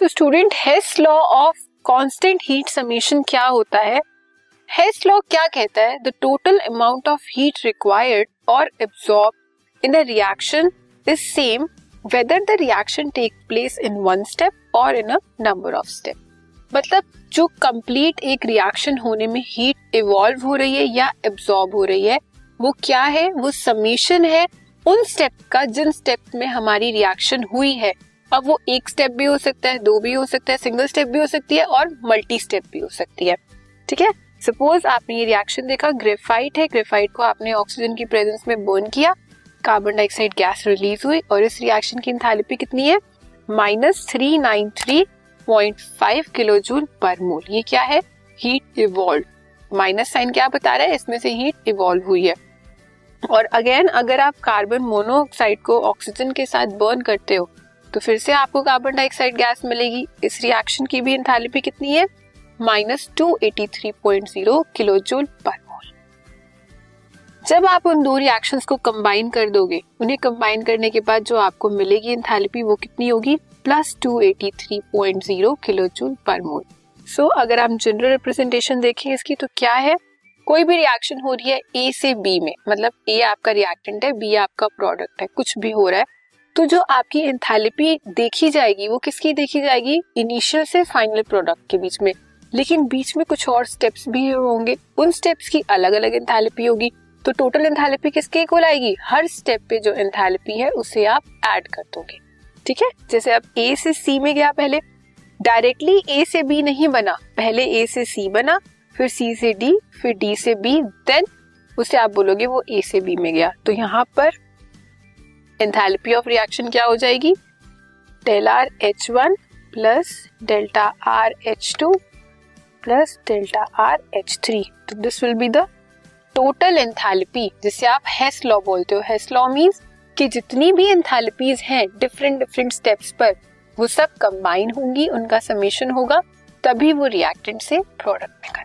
तो student Hess law of constant heat summation क्या होता है? हेस लॉ क्या कहता है? The total amount of heat required और absorb in a reaction is same whether the reaction take place in one step और in a number of step मतलब जो कंप्लीट एक रिएक्शन होने में हीट इवॉल्व हो रही है या एब्सॉर्ब हो रही है, वो क्या है? वो समीशन है उन स्टेप का जिन स्टेप में हमारी रिएक्शन हुई है। अब वो एक स्टेप भी हो सकता है, दो भी हो सकता है सिंगल स्टेप भी हो सकती है और मल्टी स्टेप भी हो सकती है। ठीक है? सपोज़ आपने ये रिएक्शन देखा ग्रेफाइट है ग्रेफाइट को आपने ऑक्सीजन की प्रेजेंस में बर्न किया कार्बन डाइऑक्साइड गैस रिलीज़ हुई और इस रिएक्शन की इंथैल्पी कितनी है? Minus three nine three point five kilojoule per mole ये क्या है? हीट इवॉल्व माइनस साइन क्या बता रहा है? इसमें से हीट इवॉल्व हुई है। और अगेन अगर आप कार्बन मोनोऑक्साइड को ऑक्सीजन के साथ बर्न करते हो तो फिर से आपको कार्बन डाइऑक्साइड गैस मिलेगी। इस रिएक्शन की भी एंथैल्पी कितनी है? Minus two eighty three point zero kilojoule per mole जब आप उन दो रिएक्शंस को कंबाइन कर दोगे, उन्हें कंबाइन करने के बाद जो आपको मिलेगी एंथैल्पी वो कितनी होगी? Plus two eighty three point zero kilojoule per mole so अगर आप जनरल रिप्रेजेंटेशन देखें इसकी तो क्या है? कोई भी रिएक्शन हो रही है ए से बी में मतलब ए आपका रिएक्टेंट है बी आपका प्रोडक्ट है, कुछ भी हो रहा है तो जो आपकी एंथैल्पी देखी जाएगी, वो किसकी देखी जाएगी? इनिशियल से फाइनल प्रोडक्ट के बीच में। लेकिन बीच में कुछ और स्टेप्स भी होंगे। उन स्टेप्स की अलग अलग एंथैल्पी होगी। तो टोटल एंथैल्पी किसके इक्वल आएगी? हर स्टेप पे जो एंथैल्पी है, उसे आप ऐड कर दोगे। ठीक है? जैसे आप ए से सी में गया पहले। डायरेक्टली ए से बी नहीं बना। पहले ए से सी बना, फिर सी से डी फिर डी से बी देन उसे आप बोलोगे वो ए से बी में गया। तो यहाँ पर एंथैल्पी ऑफ़ रिएक्शन क्या हो जाएगी? Del R H one plus delta R H two plus delta R H three तो this will be the total enthalpy जिसे आप हेस लॉ बोलते हो। हेस लॉ मीन्स कि जितनी भी एंथैल्पीज हैं डिफरेंट डिफरेंट स्टेप्स पर, वो सब कंबाइन होंगी, उनका समेशन होगा, तभी वो रिएक्टेंट से प्रोडक्ट में